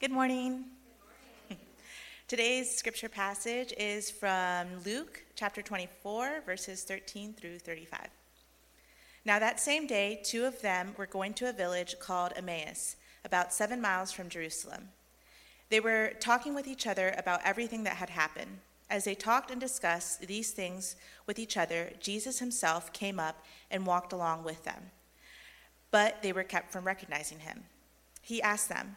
Good morning. Today's scripture passage is from Luke chapter 24, verses 13 through 35. Now, that same day, two of them were going to a village called Emmaus, about seven miles from Jerusalem. They were talking with each other about everything that had happened. As they talked and discussed these things with each other, Jesus himself came up and walked along with them. But they were kept from recognizing him. He asked them,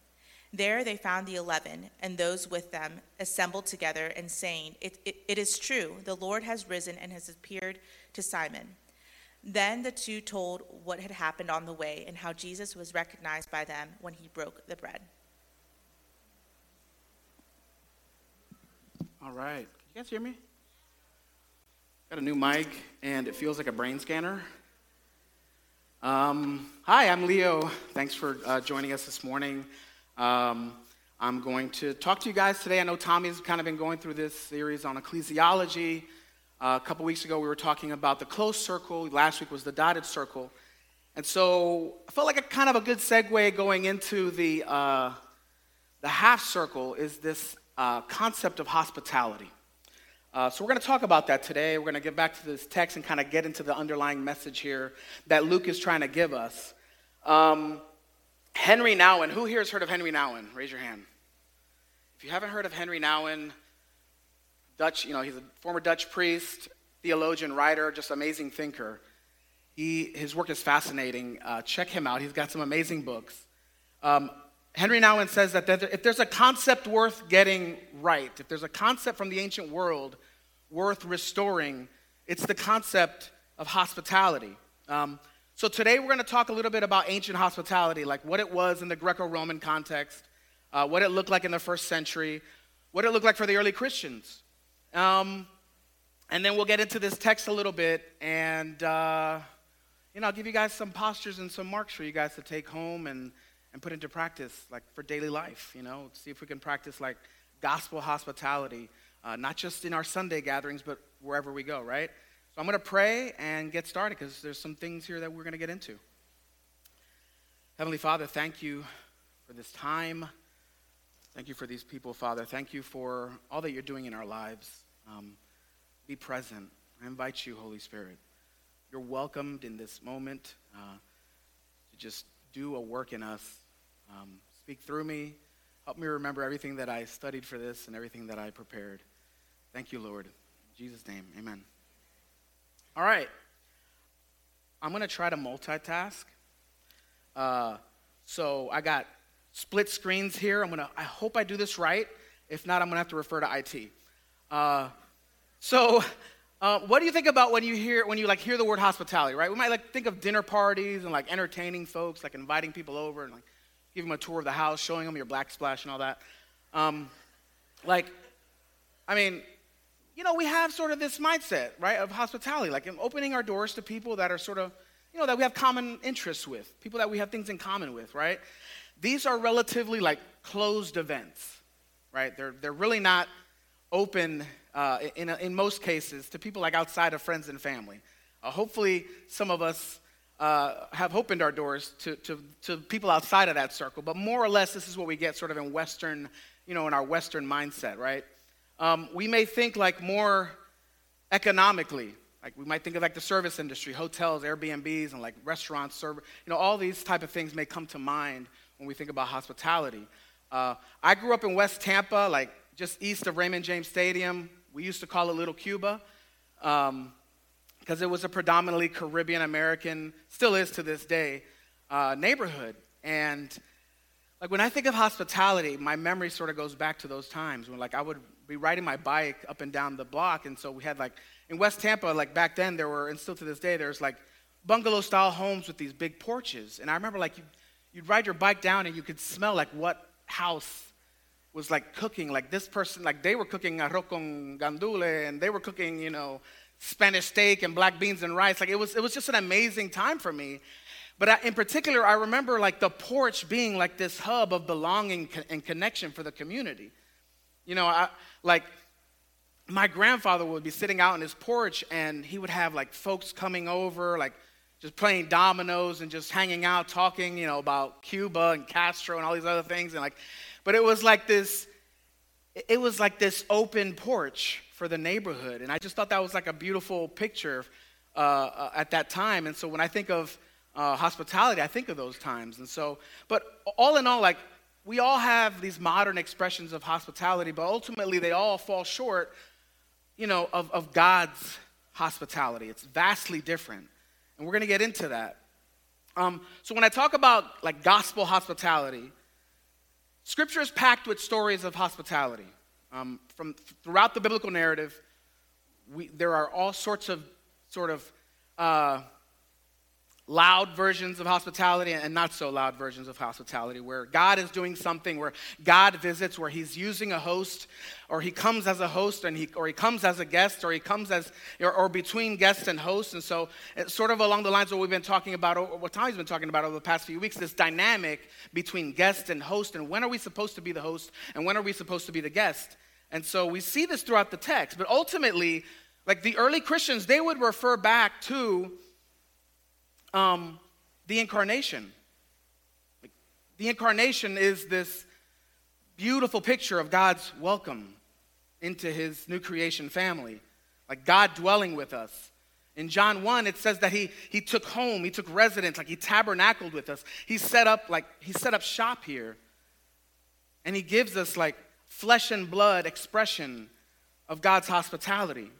There they found the eleven and those with them assembled together and saying, it, it, it is true, the Lord has risen and has appeared to Simon. Then the two told what had happened on the way and how Jesus was recognized by them when he broke the bread. All right. Can you guys hear me? Got a new mic, and it feels like a brain scanner. Um, hi, I'm Leo. Thanks for uh, joining us this morning. Um, I'm going to talk to you guys today. I know Tommy's kind of been going through this series on ecclesiology. Uh, a couple weeks ago, we were talking about the closed circle. Last week was the dotted circle. And so I felt like a kind of a good segue going into the, uh, the half circle is this uh, concept of hospitality. Uh, so, we're going to talk about that today. We're going to get back to this text and kind of get into the underlying message here that Luke is trying to give us. Um, Henri Nouwen. Who here has heard of Henri Nouwen? Raise your hand. If you haven't heard of Henri Nouwen, Dutch, you know, he's a former Dutch priest, theologian, writer, just amazing thinker. He, his work is fascinating. Uh, check him out. He's got some amazing books. Um, Henri Nouwen says that if there's a concept worth getting right, if there's a concept from the ancient world worth restoring, it's the concept of hospitality. Um, so today we're going to talk a little bit about ancient hospitality, like what it was in the Greco Roman context, uh, what it looked like in the first century, what it looked like for the early Christians. Um, and then we'll get into this text a little bit, and uh, you know, I'll give you guys some postures and some marks for you guys to take home and and put into practice, like for daily life, you know, see if we can practice like gospel hospitality, uh, not just in our Sunday gatherings, but wherever we go, right? So I'm going to pray and get started because there's some things here that we're going to get into. Heavenly Father, thank you for this time. Thank you for these people, Father. Thank you for all that you're doing in our lives. Um, be present. I invite you, Holy Spirit. You're welcomed in this moment uh, to just do a work in us um, speak through me. Help me remember everything that I studied for this and everything that I prepared. Thank you, Lord. In Jesus' name, amen. All right. I'm going to try to multitask. Uh, so I got split screens here. I'm going to, I hope I do this right. If not, I'm going to have to refer to IT. Uh, so Uh, what do you think about when you hear when you like hear the word hospitality? Right, we might like think of dinner parties and like entertaining folks, like inviting people over and like give them a tour of the house, showing them your black splash and all that. Um, like, I mean, you know, we have sort of this mindset, right, of hospitality, like opening our doors to people that are sort of, you know, that we have common interests with, people that we have things in common with, right? These are relatively like closed events, right? They're, they're really not open uh, in, in most cases to people like outside of friends and family. Uh, hopefully, some of us uh, have opened our doors to, to, to people outside of that circle, but more or less, this is what we get sort of in Western, you know, in our Western mindset, right? Um, we may think like more economically, like we might think of like the service industry, hotels, Airbnbs, and like restaurants, serve, you know, all these type of things may come to mind when we think about hospitality. Uh, I grew up in West Tampa, like just east of Raymond James Stadium. We used to call it Little Cuba. Um, because it was a predominantly Caribbean American, still is to this day, uh, neighborhood. And like when I think of hospitality, my memory sort of goes back to those times when like I would be riding my bike up and down the block, and so we had like in West Tampa, like back then there were, and still to this day, there's like bungalow style homes with these big porches. And I remember like you, you'd ride your bike down and you could smell like what house was like cooking. Like this person, like they were cooking arroz con gandule, and they were cooking, you know, Spanish steak and black beans and rice. Like it was, it was just an amazing time for me. But in particular, I remember like the porch being like this hub of belonging and connection for the community. You know, I, like my grandfather would be sitting out on his porch and he would have like folks coming over, like just playing dominoes and just hanging out, talking, you know, about Cuba and Castro and all these other things. And like, but it was like this, it was like this open porch for the neighborhood. And I just thought that was like a beautiful picture uh, uh, at that time. And so when I think of uh, hospitality, I think of those times. And so, but all in all, like, we all have these modern expressions of hospitality, but ultimately they all fall short, you know, of, of God's hospitality. It's vastly different. And we're going to get into that. Um, so when I talk about like gospel hospitality, scripture is packed with stories of hospitality. Um, from throughout the biblical narrative, we, there are all sorts of sort of uh, loud versions of hospitality and not so loud versions of hospitality, where God is doing something, where God visits, where He's using a host, or He comes as a host, and he, or He comes as a guest, or He comes as, or, or between guest and host. And so, it's sort of along the lines of what we've been talking about, or what Tommy's been talking about over the past few weeks, this dynamic between guest and host, and when are we supposed to be the host, and when are we supposed to be the guest? And so we see this throughout the text, but ultimately, like the early Christians, they would refer back to um, the incarnation. The incarnation is this beautiful picture of God's welcome into his new creation family, like God dwelling with us. In John 1, it says that he, he took home, he took residence, like he tabernacled with us. He set up like he set up shop here. And he gives us like flesh and blood expression of God's hospitality.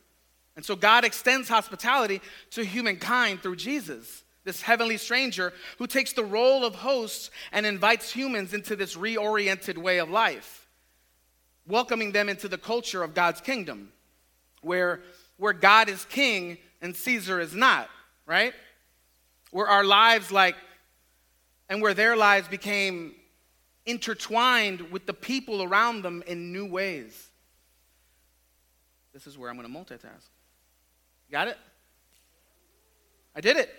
And so God extends hospitality to humankind through Jesus, this heavenly stranger who takes the role of host and invites humans into this reoriented way of life, welcoming them into the culture of God's kingdom, where, where God is king and Caesar is not, right? Where our lives, like, and where their lives became intertwined with the people around them in new ways. This is where I'm going to multitask. Got it? I did it.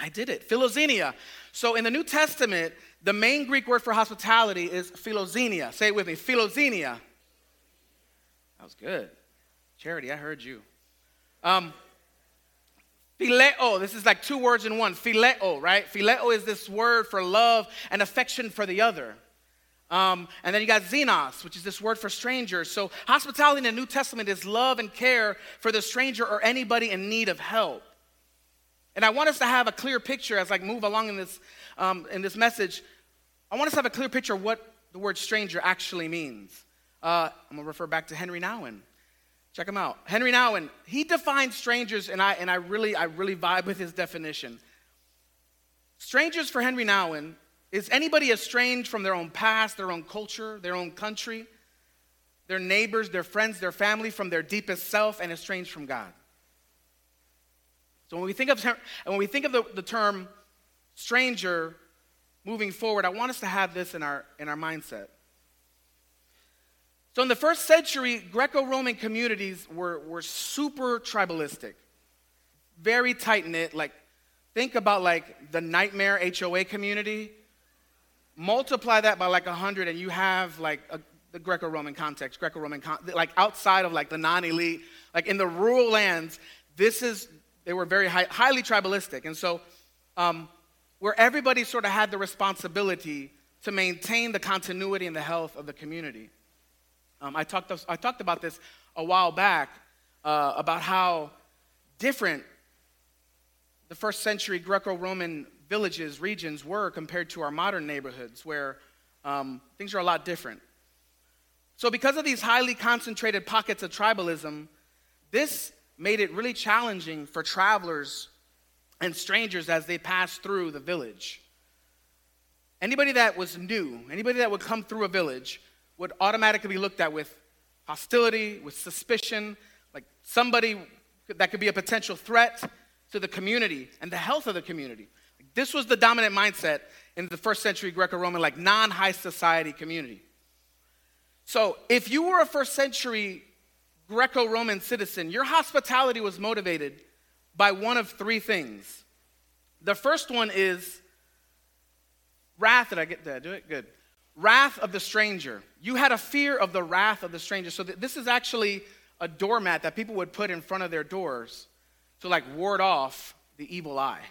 I did it. Philoxenia. So in the New Testament, the main Greek word for hospitality is philoxenia. Say it with me philoxenia. That was good. Charity, I heard you. Um, Phileo, this is like two words in one. Phileo, right? Phileo is this word for love and affection for the other. Um, and then you got xenos, which is this word for strangers. So hospitality in the New Testament is love and care for the stranger or anybody in need of help. And I want us to have a clear picture as I move along in this, um, in this message. I want us to have a clear picture of what the word stranger actually means. Uh, I'm going to refer back to Henri Nouwen. Check him out. Henri Nouwen, he defines strangers, and I, and I, really, I really vibe with his definition. Strangers for Henri Nouwen is anybody estranged from their own past, their own culture, their own country. their neighbors, their friends, their family from their deepest self and estranged from God. So when we think of, when we think of the, the term stranger moving forward, I want us to have this in our, in our mindset. So in the first century, Greco-Roman communities were, were super tribalistic, very tight-knit. Like, think about like the nightmare HOA community. Multiply that by like 100 and you have like a, the Greco-Roman context, Greco-Roman, con- like outside of like the non-elite, like in the rural lands, this is, they were very high, highly tribalistic. And so, um, where everybody sort of had the responsibility to maintain the continuity and the health of the community. Um, I, talked, I talked about this a while back uh, about how different the first century Greco Roman villages, regions were compared to our modern neighborhoods where um, things are a lot different. So, because of these highly concentrated pockets of tribalism, this made it really challenging for travelers and strangers as they passed through the village. Anybody that was new, anybody that would come through a village, would automatically be looked at with hostility, with suspicion, like somebody that could be a potential threat to the community and the health of the community. This was the dominant mindset in the first century Greco Roman, like non high society community. So, if you were a first century Greco Roman citizen, your hospitality was motivated by one of three things. The first one is wrath. Did I get that? Do it? Good. Wrath of the stranger. You had a fear of the wrath of the stranger. So, this is actually a doormat that people would put in front of their doors to like ward off the evil eye.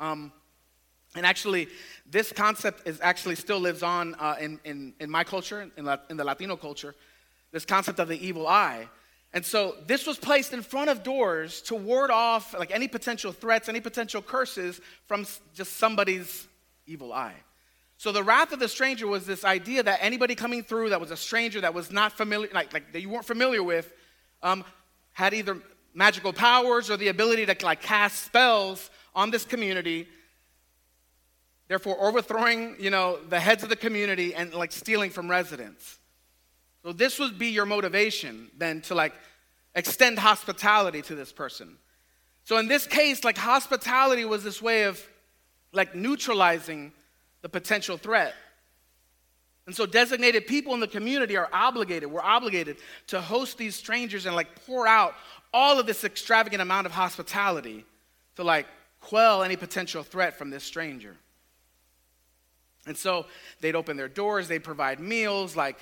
Um, and actually, this concept is actually still lives on uh, in, in, in my culture, in, La, in the Latino culture, this concept of the evil eye. And so this was placed in front of doors to ward off like any potential threats, any potential curses from just somebody's evil eye. So the wrath of the stranger was this idea that anybody coming through that was a stranger that was not familiar, like, like that you weren't familiar with, um, had either magical powers or the ability to like cast spells on this community therefore overthrowing, you know, the heads of the community and like stealing from residents. So this would be your motivation then to like extend hospitality to this person. So in this case, like hospitality was this way of like neutralizing the potential threat. And so designated people in the community are obligated, we're obligated to host these strangers and like pour out all of this extravagant amount of hospitality to like quell any potential threat from this stranger. And so they'd open their doors, they'd provide meals, like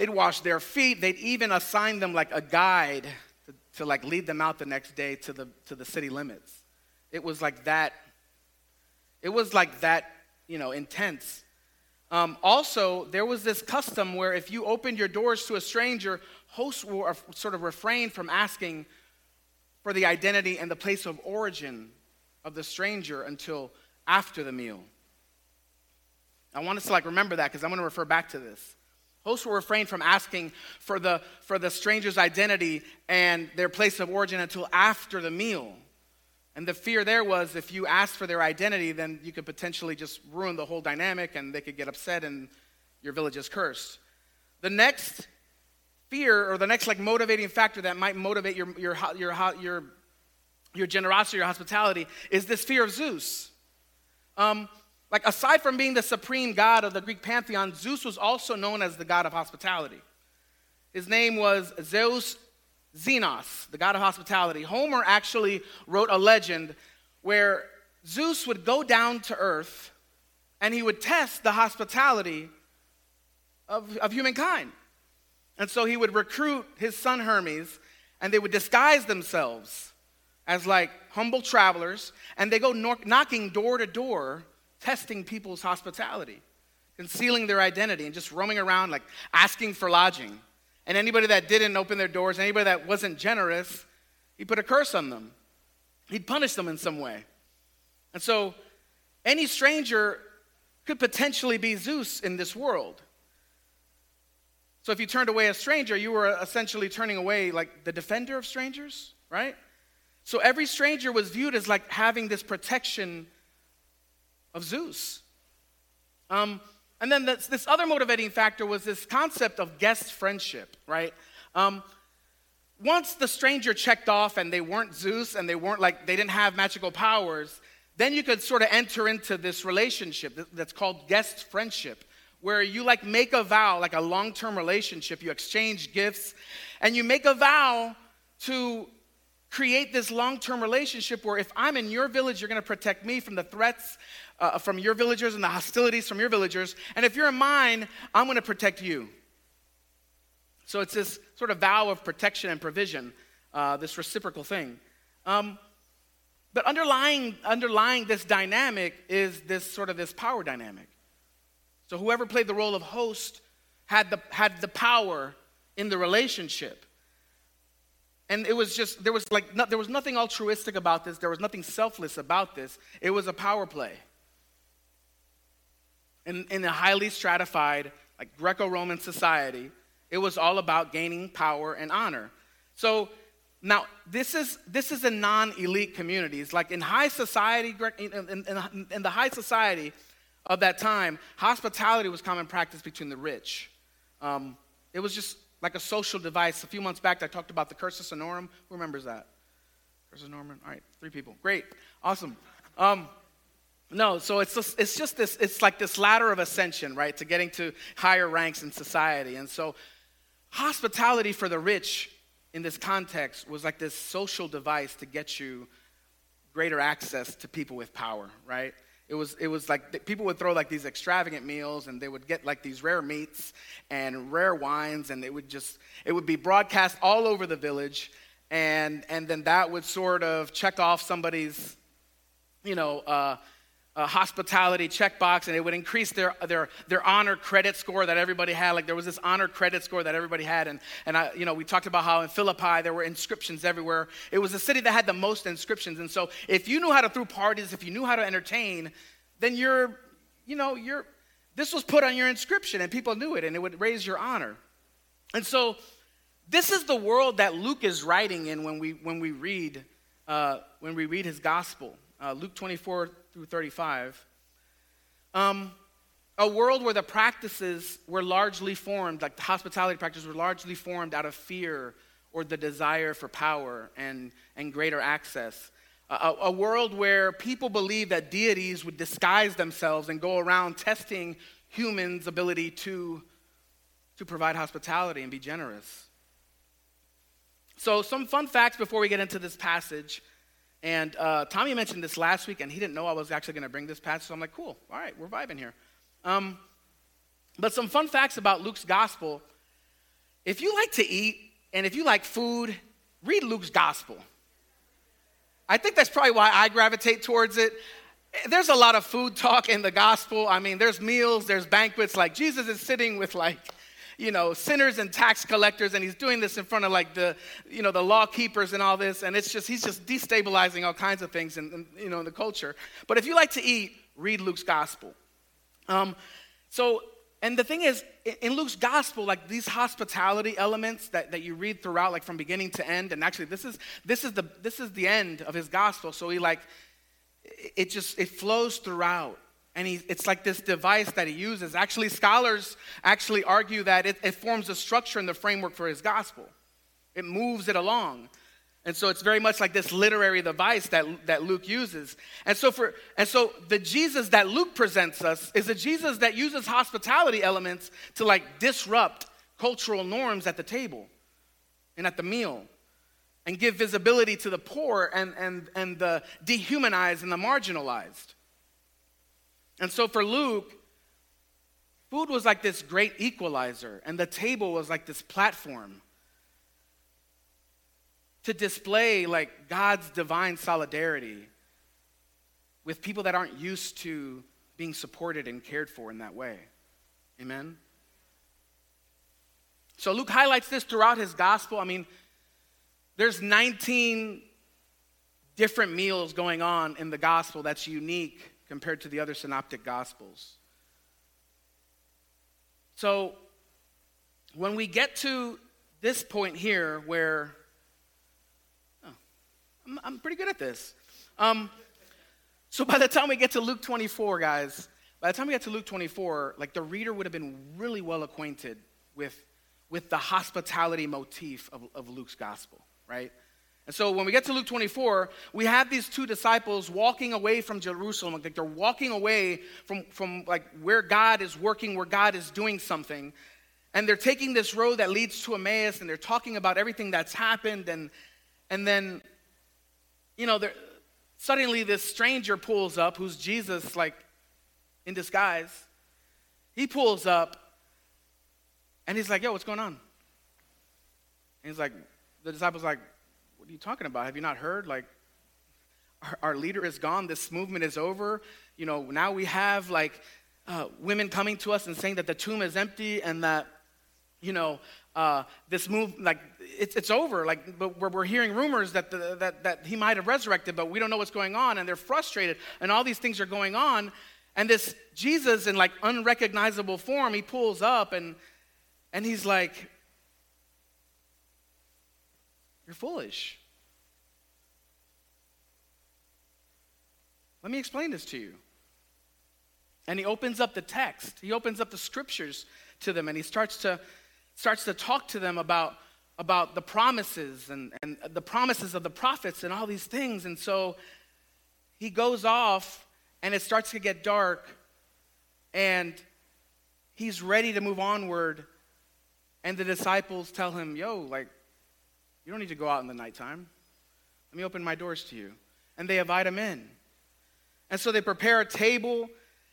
they'd wash their feet, they'd even assign them like a guide to, to like lead them out the next day to the to the city limits. It was like that, it was like that, you know, intense. Um, also, there was this custom where if you opened your doors to a stranger, hosts will sort of refrained from asking for the identity and the place of origin of the stranger until after the meal. I want us to like remember that because I'm going to refer back to this. Hosts will refrain from asking for the, for the stranger's identity and their place of origin until after the meal. And the fear there was if you asked for their identity, then you could potentially just ruin the whole dynamic and they could get upset and your village is cursed. The next fear or the next like motivating factor that might motivate your, your, your, your, your generosity, your hospitality is this fear of Zeus. Um, like, aside from being the supreme god of the Greek pantheon, Zeus was also known as the god of hospitality. His name was Zeus Xenos, the god of hospitality. Homer actually wrote a legend where Zeus would go down to earth and he would test the hospitality of, of humankind. And so he would recruit his son Hermes, and they would disguise themselves as like humble travelers, and they go knocking door to door testing people's hospitality, concealing their identity, and just roaming around like asking for lodging. And anybody that didn't open their doors, anybody that wasn't generous, he put a curse on them. He'd punish them in some way. And so any stranger could potentially be Zeus in this world. So if you turned away a stranger, you were essentially turning away like the defender of strangers, right? So every stranger was viewed as like having this protection of Zeus. Um, And then this, this other motivating factor was this concept of guest friendship, right? Um, once the stranger checked off and they weren't Zeus and they weren't like, they didn't have magical powers, then you could sort of enter into this relationship that's called guest friendship, where you like make a vow, like a long term relationship, you exchange gifts, and you make a vow to create this long term relationship where if I'm in your village, you're going to protect me from the threats uh, from your villagers and the hostilities from your villagers. And if you're in mine, I'm going to protect you. So it's this sort of vow of protection and provision, uh, this reciprocal thing. Um, but underlying, underlying this dynamic is this sort of this power dynamic. So whoever played the role of host had the, had the power in the relationship. And it was just, there was like, no, there was nothing altruistic about this. There was nothing selfless about this. It was a power play. In, in a highly stratified, like Greco-Roman society, it was all about gaining power and honor. So now this is this is in non-elite communities. Like in high society, in, in, in the high society of that time, hospitality was common practice between the rich. Um, it was just like a social device. A few months back, I talked about the cursus honorum. Who remembers that? Cursus honorum. All right, three people. Great, awesome. Um, no, so it's just, it's just this. It's like this ladder of ascension, right, to getting to higher ranks in society. And so Hospitality for the rich in this context was like this social device to get you greater access to people with power, right? It was, it was like people would throw like these extravagant meals and they would get like these rare meats and rare wines and it would just, it would be broadcast all over the village and, and then that would sort of check off somebody's, you know, uh, a hospitality checkbox and it would increase their, their, their honor credit score that everybody had. Like there was this honor credit score that everybody had. And, and I, you know, we talked about how in Philippi there were inscriptions everywhere. It was the city that had the most inscriptions. And so if you knew how to throw parties, if you knew how to entertain, then you're, you know, you're, this was put on your inscription and people knew it and it would raise your honor. And so this is the world that Luke is writing in when we, when we read, uh, when we read his gospel. Uh, Luke 24 through 35. Um, a world where the practices were largely formed, like the hospitality practices were largely formed out of fear or the desire for power and, and greater access. A, a world where people believed that deities would disguise themselves and go around testing humans' ability to, to provide hospitality and be generous. So, some fun facts before we get into this passage. And uh, Tommy mentioned this last week, and he didn't know I was actually going to bring this passage. So I'm like, cool, all right, we're vibing here. Um, but some fun facts about Luke's gospel. If you like to eat and if you like food, read Luke's gospel. I think that's probably why I gravitate towards it. There's a lot of food talk in the gospel. I mean, there's meals, there's banquets. Like Jesus is sitting with like you know, sinners and tax collectors, and he's doing this in front of like the, you know, the law keepers and all this, and it's just, he's just destabilizing all kinds of things in, in you know, in the culture. But if you like to eat, read Luke's gospel. Um, so, and the thing is, in Luke's gospel, like these hospitality elements that, that you read throughout, like from beginning to end, and actually this is this is the this is the end of his gospel. So he like it just it flows throughout. And he, it's like this device that he uses. Actually, scholars actually argue that it, it forms a structure and the framework for his gospel. It moves it along. And so it's very much like this literary device that, that Luke uses. And so, for, and so the Jesus that Luke presents us is a Jesus that uses hospitality elements to like disrupt cultural norms at the table and at the meal and give visibility to the poor and, and, and the dehumanized and the marginalized. And so for Luke, food was like this great equalizer, and the table was like this platform to display like God's divine solidarity with people that aren't used to being supported and cared for in that way. Amen. So Luke highlights this throughout his gospel. I mean, there's 19 different meals going on in the gospel that's unique compared to the other synoptic gospels. So, when we get to this point here where, oh, I'm, I'm pretty good at this. Um, so, by the time we get to Luke 24, guys, by the time we get to Luke 24, like the reader would have been really well acquainted with, with the hospitality motif of, of Luke's gospel, right? And so when we get to Luke 24, we have these two disciples walking away from Jerusalem. Like they're walking away from, from like where God is working, where God is doing something. And they're taking this road that leads to Emmaus and they're talking about everything that's happened. And, and then, you know, suddenly this stranger pulls up who's Jesus, like in disguise. He pulls up and he's like, yo, what's going on? And he's like, the disciples like, you talking about? Have you not heard? Like, our, our leader is gone. This movement is over. You know, now we have like uh, women coming to us and saying that the tomb is empty and that, you know, uh, this move, like, it's, it's over. Like, but we're, we're hearing rumors that, the, that, that he might have resurrected, but we don't know what's going on. And they're frustrated. And all these things are going on. And this Jesus, in like unrecognizable form, he pulls up and, and he's like, You're foolish. Let me explain this to you. And he opens up the text. He opens up the scriptures to them and he starts to starts to talk to them about about the promises and, and the promises of the prophets and all these things. And so he goes off and it starts to get dark and he's ready to move onward. And the disciples tell him, Yo, like, you don't need to go out in the nighttime. Let me open my doors to you. And they invite him in. And so they prepare a table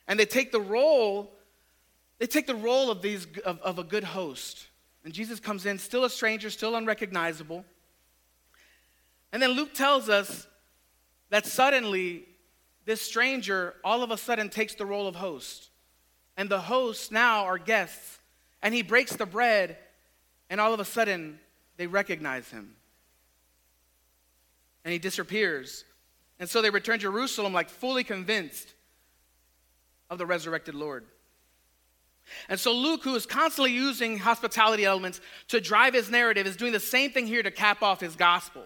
and they take the role, they take the role of, these, of, of a good host. And Jesus comes in, still a stranger, still unrecognizable. And then Luke tells us that suddenly this stranger all of a sudden takes the role of host. And the hosts now are guests. And he breaks the bread, and all of a sudden they recognize him. And he disappears. And so they return to Jerusalem like fully convinced of the resurrected Lord. And so Luke, who is constantly using hospitality elements to drive his narrative, is doing the same thing here to cap off his gospel.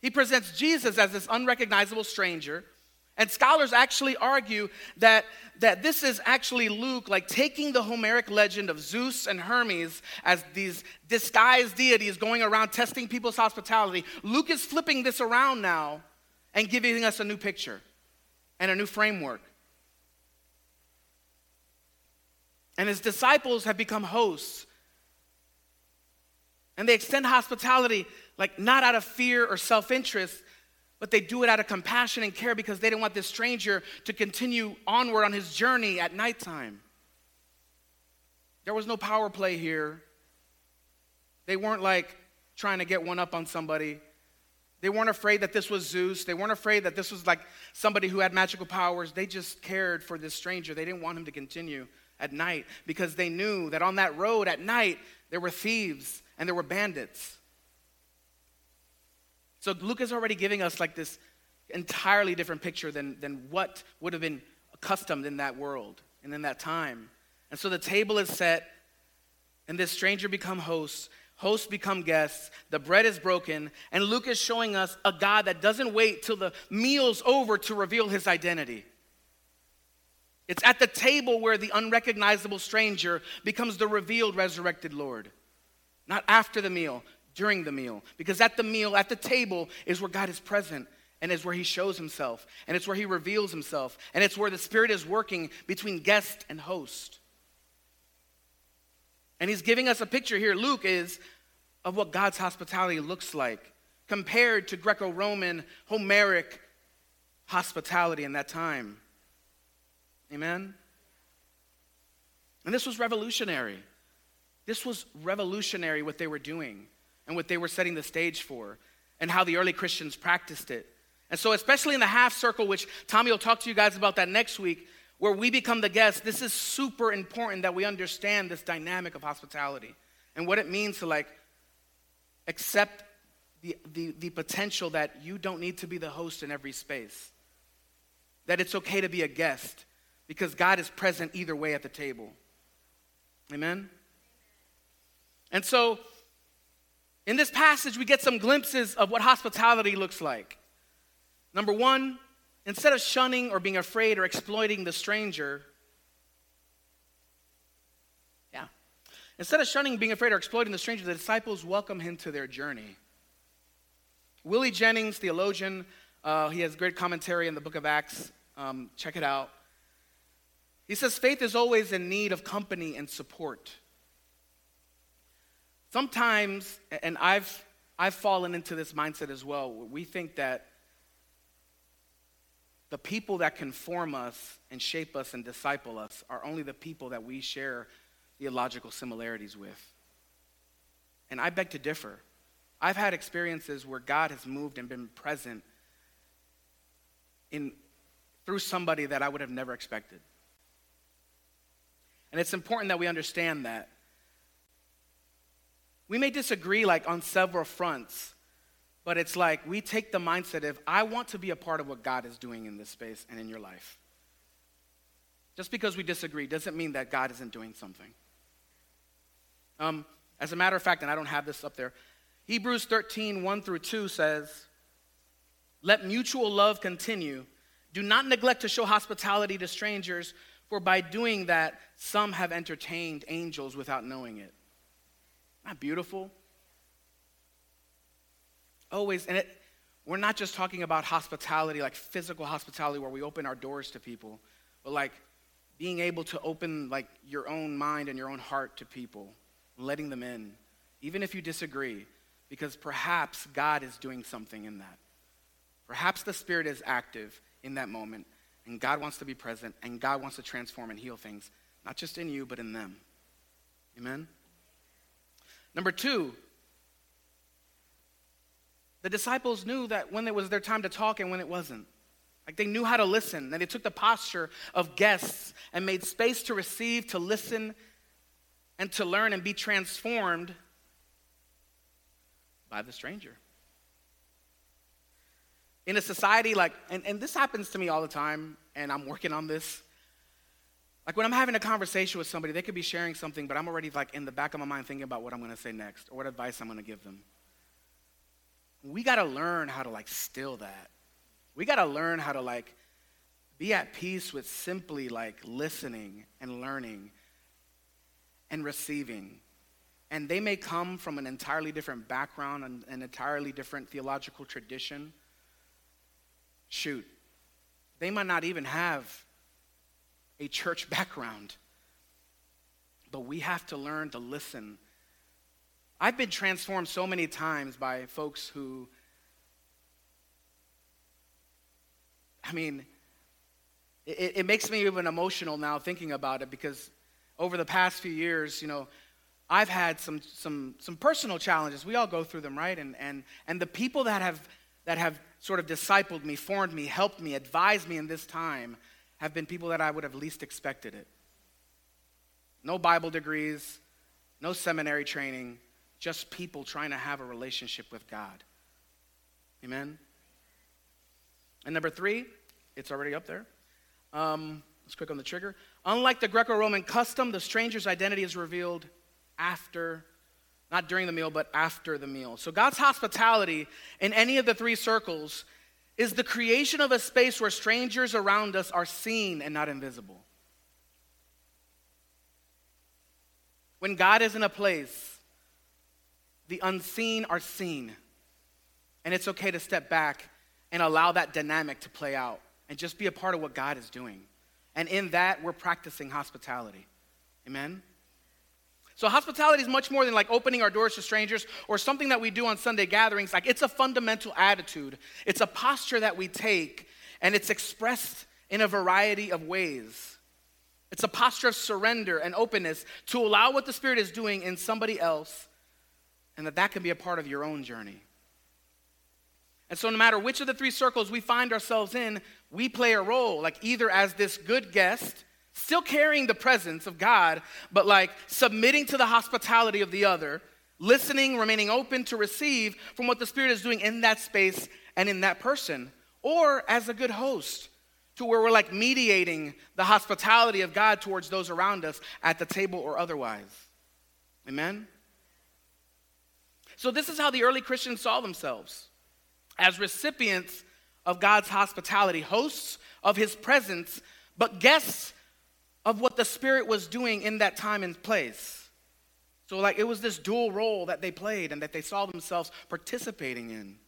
He presents Jesus as this unrecognizable stranger and scholars actually argue that, that this is actually Luke, like taking the Homeric legend of Zeus and Hermes as these disguised deities going around testing people's hospitality. Luke is flipping this around now and giving us a new picture and a new framework. And his disciples have become hosts. And they extend hospitality, like not out of fear or self interest, but they do it out of compassion and care because they didn't want this stranger to continue onward on his journey at nighttime. There was no power play here. They weren't like trying to get one up on somebody. They weren't afraid that this was Zeus. They weren't afraid that this was like somebody who had magical powers. They just cared for this stranger. They didn't want him to continue at night because they knew that on that road at night there were thieves and there were bandits. So Luke is already giving us like this entirely different picture than, than what would have been accustomed in that world and in that time. And so the table is set, and this stranger become hosts, hosts become guests, the bread is broken, and Luke is showing us a God that doesn't wait till the meal's over to reveal his identity. It's at the table where the unrecognizable stranger becomes the revealed resurrected Lord. Not after the meal, during the meal. Because at the meal, at the table, is where God is present and is where he shows himself and it's where he reveals himself and it's where the Spirit is working between guest and host. And he's giving us a picture here, Luke is, of what God's hospitality looks like compared to Greco Roman, Homeric hospitality in that time. Amen? And this was revolutionary. This was revolutionary what they were doing and what they were setting the stage for and how the early Christians practiced it. And so, especially in the half circle, which Tommy will talk to you guys about that next week, where we become the guests, this is super important that we understand this dynamic of hospitality and what it means to like accept the, the, the potential that you don't need to be the host in every space. That it's okay to be a guest because God is present either way at the table. Amen? And so, in this passage, we get some glimpses of what hospitality looks like. Number one, Instead of shunning or being afraid or exploiting the stranger, yeah. Instead of shunning, being afraid, or exploiting the stranger, the disciples welcome him to their journey. Willie Jennings, theologian, uh, he has great commentary in the book of Acts. Um, check it out. He says faith is always in need of company and support. Sometimes, and I've, I've fallen into this mindset as well, we think that the people that can form us and shape us and disciple us are only the people that we share theological similarities with. And I beg to differ. I've had experiences where God has moved and been present in, through somebody that I would have never expected. And it's important that we understand that. We may disagree like on several fronts, but it's like we take the mindset of, I want to be a part of what God is doing in this space and in your life. Just because we disagree doesn't mean that God isn't doing something. Um, as a matter of fact, and I don't have this up there, Hebrews 13, 1 through 2 says, Let mutual love continue. Do not neglect to show hospitality to strangers, for by doing that, some have entertained angels without knowing it. Not beautiful? Always, and it, we're not just talking about hospitality, like physical hospitality where we open our doors to people, but like being able to open like your own mind and your own heart to people, letting them in, even if you disagree, because perhaps God is doing something in that. Perhaps the Spirit is active in that moment and God wants to be present, and God wants to transform and heal things, not just in you, but in them. Amen? Number two, the disciples knew that when it was their time to talk and when it wasn't. Like they knew how to listen, and they took the posture of guests and made space to receive, to listen, and to learn and be transformed by the stranger in a society like, and, and this happens to me all the time, and I'm working on this. Like when I'm having a conversation with somebody, they could be sharing something, but I'm already like in the back of my mind thinking about what I'm gonna say next or what advice I'm gonna give them. We gotta learn how to like still that. We gotta learn how to like be at peace with simply like listening and learning and receiving. And they may come from an entirely different background and an entirely different theological tradition shoot, they might not even have a church background. But we have to learn to listen. I've been transformed so many times by folks who, I mean, it, it makes me even emotional now thinking about it because over the past few years, you know, I've had some, some, some personal challenges. We all go through them, right? And, and, and the people that have, that have sort of discipled me, formed me, helped me, advised me in this time have been people that I would have least expected it. No Bible degrees, no seminary training, just people trying to have a relationship with God. Amen? And number three, it's already up there. Um, let's click on the trigger. Unlike the Greco Roman custom, the stranger's identity is revealed after not during the meal, but after the meal. So God's hospitality in any of the three circles is the creation of a space where strangers around us are seen and not invisible. When God is in a place, the unseen are seen. And it's okay to step back and allow that dynamic to play out and just be a part of what God is doing. And in that, we're practicing hospitality. Amen? So, hospitality is much more than like opening our doors to strangers or something that we do on Sunday gatherings. Like, it's a fundamental attitude, it's a posture that we take, and it's expressed in a variety of ways. It's a posture of surrender and openness to allow what the Spirit is doing in somebody else, and that that can be a part of your own journey. And so, no matter which of the three circles we find ourselves in, we play a role, like either as this good guest still carrying the presence of God, but like submitting to the hospitality of the other, listening, remaining open to receive from what the Spirit is doing in that space and in that person, or as a good host to where we're like mediating the hospitality of God towards those around us at the table or otherwise. Amen? So, this is how the early Christians saw themselves as recipients of God's hospitality, hosts of his presence, but guests of what the Spirit was doing in that time and place. So, like, it was this dual role that they played and that they saw themselves participating in.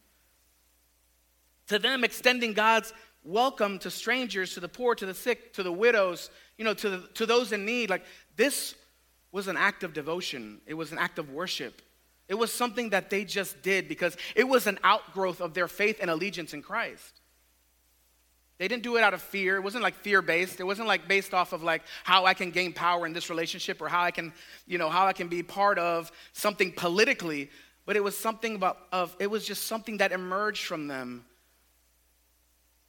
To them, extending God's welcome to strangers, to the poor, to the sick, to the widows, you know, to, the, to those in need, like, this was an act of devotion. It was an act of worship. It was something that they just did because it was an outgrowth of their faith and allegiance in Christ. They didn't do it out of fear. It wasn't like fear based. It wasn't like based off of like how I can gain power in this relationship or how I can, you know, how I can be part of something politically. But it was something about of it was just something that emerged from them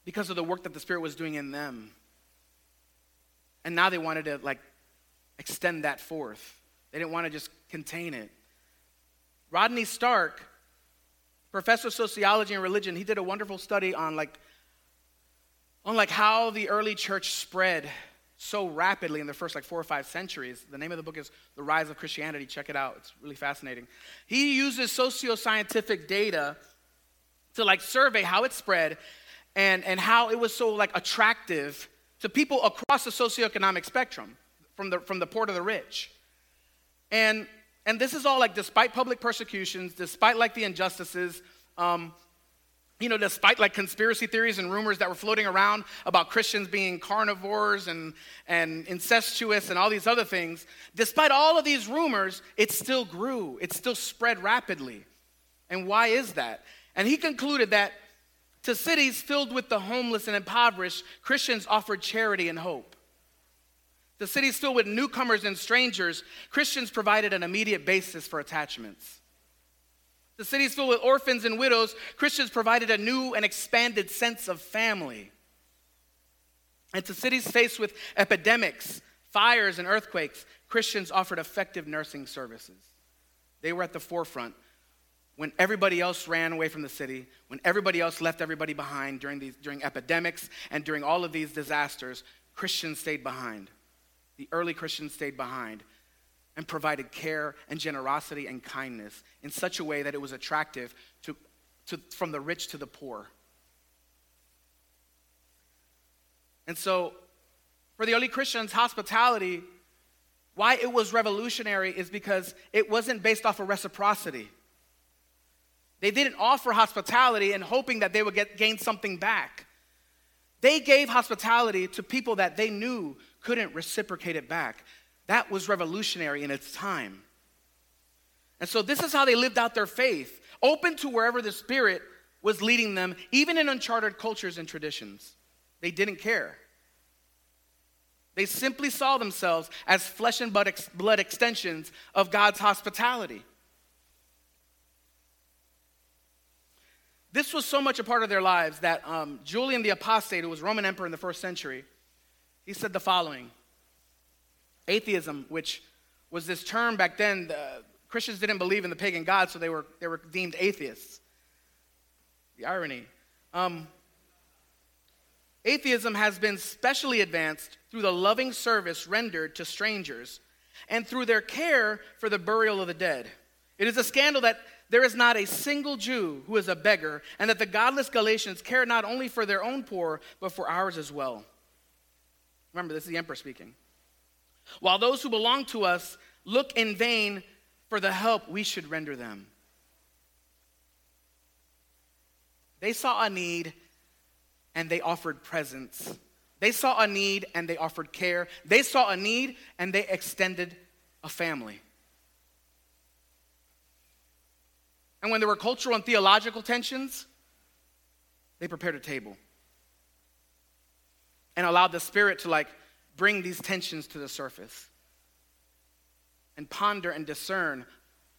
because of the work that the Spirit was doing in them. And now they wanted to like extend that forth. They didn't want to just contain it. Rodney Stark, professor of sociology and religion, he did a wonderful study on like on like how the early church spread so rapidly in the first like four or five centuries. The name of the book is The Rise of Christianity. Check it out. It's really fascinating. He uses socio-scientific data to like survey how it spread and, and how it was so like attractive to people across the socioeconomic spectrum, from the, from the poor to the rich. And, and this is all like despite public persecutions, despite like the injustices, um, you know, despite like conspiracy theories and rumors that were floating around about Christians being carnivores and, and incestuous and all these other things, despite all of these rumors, it still grew. It still spread rapidly. And why is that? And he concluded that to cities filled with the homeless and impoverished, Christians offered charity and hope. The cities filled with newcomers and strangers, Christians provided an immediate basis for attachments. The cities filled with orphans and widows, Christians provided a new and expanded sense of family. And to cities faced with epidemics, fires, and earthquakes, Christians offered effective nursing services. They were at the forefront when everybody else ran away from the city, when everybody else left everybody behind during, these, during epidemics and during all of these disasters, Christians stayed behind. The early Christians stayed behind and provided care and generosity and kindness in such a way that it was attractive to, to, from the rich to the poor. And so, for the early Christians, hospitality, why it was revolutionary is because it wasn't based off of reciprocity. They didn't offer hospitality and hoping that they would get, gain something back. They gave hospitality to people that they knew couldn't reciprocate it back. That was revolutionary in its time. And so, this is how they lived out their faith, open to wherever the Spirit was leading them, even in uncharted cultures and traditions. They didn't care. They simply saw themselves as flesh and blood extensions of God's hospitality. This was so much a part of their lives that um, Julian the Apostate, who was Roman emperor in the first century, he said the following Atheism, which was this term back then, the Christians didn't believe in the pagan God, so they were, they were deemed atheists. The irony. Um, atheism has been specially advanced through the loving service rendered to strangers and through their care for the burial of the dead. It is a scandal that there is not a single Jew who is a beggar, and that the godless Galileans care not only for their own poor, but for ours as well. Remember, this is the emperor speaking while those who belong to us look in vain for the help we should render them. They saw a need and they offered presence. They saw a need and they offered care. They saw a need and they extended a family. And when there were cultural and theological tensions, they prepared a table and allow the Spirit to like bring these tensions to the surface and ponder and discern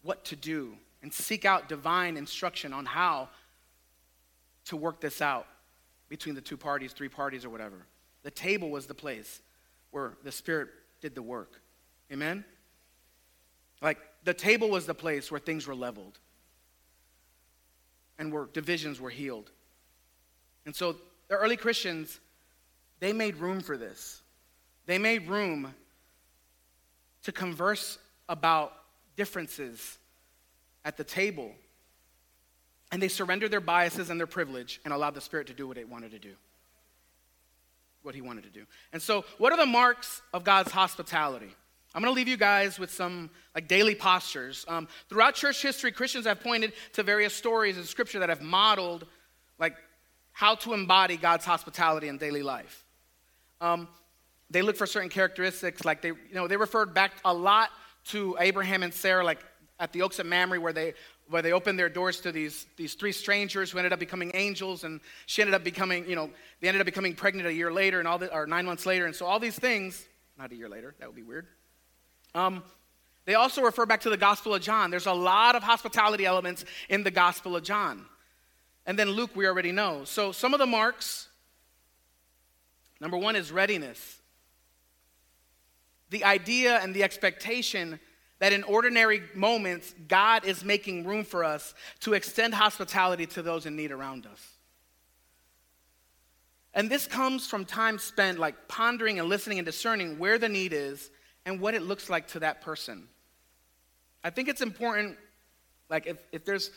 what to do and seek out divine instruction on how to work this out between the two parties, three parties, or whatever. The table was the place where the Spirit did the work. Amen? Like, the table was the place where things were leveled and where divisions were healed. And so the early Christians, they made room for this. They made room to converse about differences at the table. And they surrendered their biases and their privilege and allowed the Spirit to do what it wanted to do. What he wanted to do. And so, what are the marks of God's hospitality? I'm going to leave you guys with some like daily postures. Um, throughout church history, Christians have pointed to various stories in Scripture that have modeled like how to embody God's hospitality in daily life. Um, they look for certain characteristics, like they, you know, they referred back a lot to Abraham and Sarah, like at the Oaks of Mamre, where they where they opened their doors to these, these three strangers who ended up becoming angels, and she ended up becoming, you know, they ended up becoming pregnant a year later, and all the, or nine months later, and so all these things, not a year later, that would be weird. Um, they also refer back to the Gospel of John. There's a lot of hospitality elements in the Gospel of John. And then Luke, we already know. So some of the marks number one is readiness. The idea and the expectation that in ordinary moments, God is making room for us to extend hospitality to those in need around us. And this comes from time spent like pondering and listening and discerning where the need is and what it looks like to that person. I think it's important, like, if, if, there's,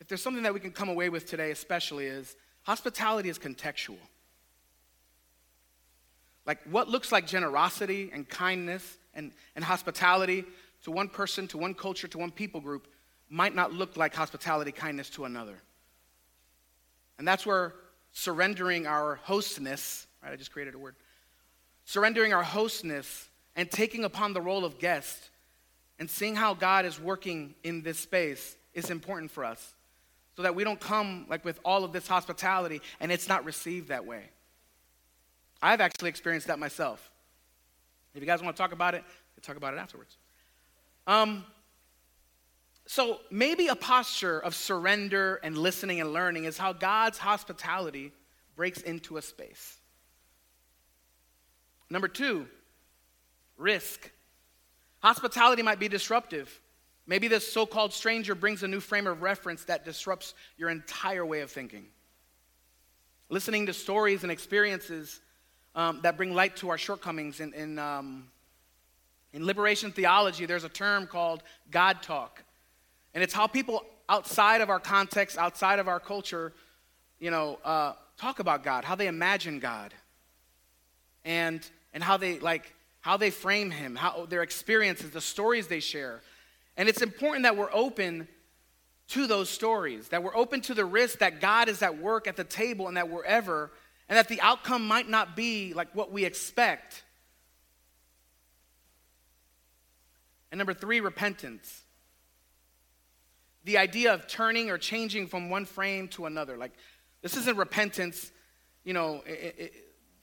if there's something that we can come away with today, especially, is hospitality is contextual. Like, what looks like generosity and kindness and, and hospitality to one person, to one culture, to one people group might not look like hospitality, kindness to another. And that's where surrendering our hostness, right? I just created a word. Surrendering our hostness and taking upon the role of guest and seeing how God is working in this space is important for us so that we don't come like with all of this hospitality and it's not received that way. I've actually experienced that myself. If you guys want to talk about it, we'll talk about it afterwards. Um, so maybe a posture of surrender and listening and learning is how God's hospitality breaks into a space. Number two, risk. Hospitality might be disruptive. Maybe this so called stranger brings a new frame of reference that disrupts your entire way of thinking. Listening to stories and experiences um, that bring light to our shortcomings. In, in, um, in liberation theology, there's a term called God talk. And it's how people outside of our context, outside of our culture, you know, uh, talk about God, how they imagine God, and, and how they, like, how they frame him, how their experiences, the stories they share. And it's important that we're open to those stories, that we're open to the risk that God is at work at the table and that wherever, and that the outcome might not be like what we expect. And number three, repentance. The idea of turning or changing from one frame to another. Like, this isn't repentance, you know, it, it,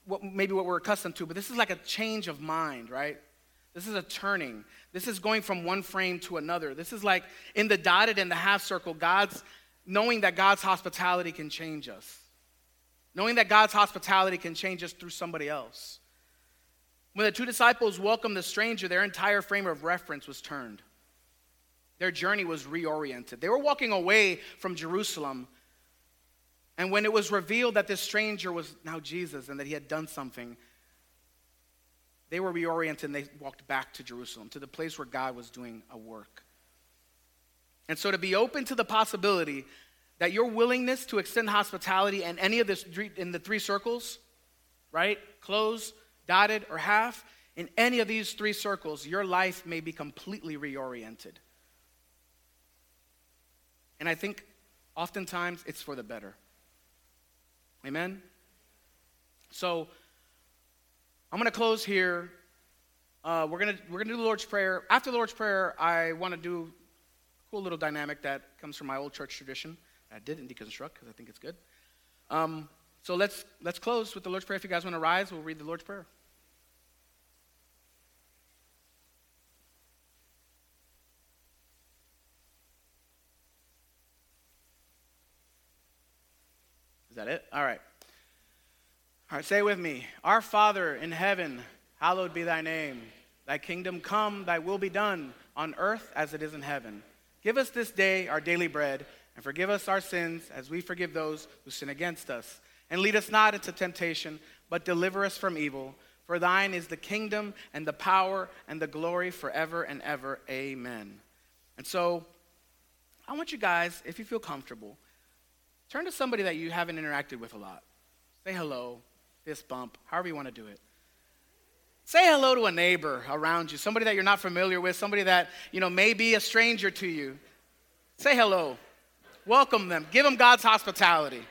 what, maybe what we're accustomed to, but this is like a change of mind, right? This is a turning. This is going from one frame to another. This is like in the dotted and the half circle, God's knowing that God's hospitality can change us. Knowing that God's hospitality can change us through somebody else. When the two disciples welcomed the stranger, their entire frame of reference was turned. Their journey was reoriented. They were walking away from Jerusalem and when it was revealed that this stranger was now Jesus and that he had done something, they were reoriented and they walked back to Jerusalem, to the place where God was doing a work. And so to be open to the possibility that your willingness to extend hospitality in any of this in the three circles, right? Close, dotted, or half, in any of these three circles, your life may be completely reoriented. And I think oftentimes it's for the better. Amen? So, I'm going to close here. Uh, we're going we're gonna do the Lord's Prayer. After the Lord's Prayer, I want to do a cool little dynamic that comes from my old church tradition. I didn't deconstruct because I think it's good. Um, so let's, let's close with the Lord's Prayer. If you guys want to rise, we'll read the Lord's Prayer. Is that it? All right. All right, say with me. Our Father in heaven, hallowed be thy name. Thy kingdom come, thy will be done on earth as it is in heaven. Give us this day our daily bread, and forgive us our sins as we forgive those who sin against us. And lead us not into temptation, but deliver us from evil. For thine is the kingdom and the power and the glory forever and ever. Amen. And so, I want you guys, if you feel comfortable, Turn to somebody that you haven't interacted with a lot. Say hello, fist bump, however you want to do it. Say hello to a neighbor around you, somebody that you're not familiar with, somebody that, you know, may be a stranger to you. Say hello. Welcome them. Give them God's hospitality.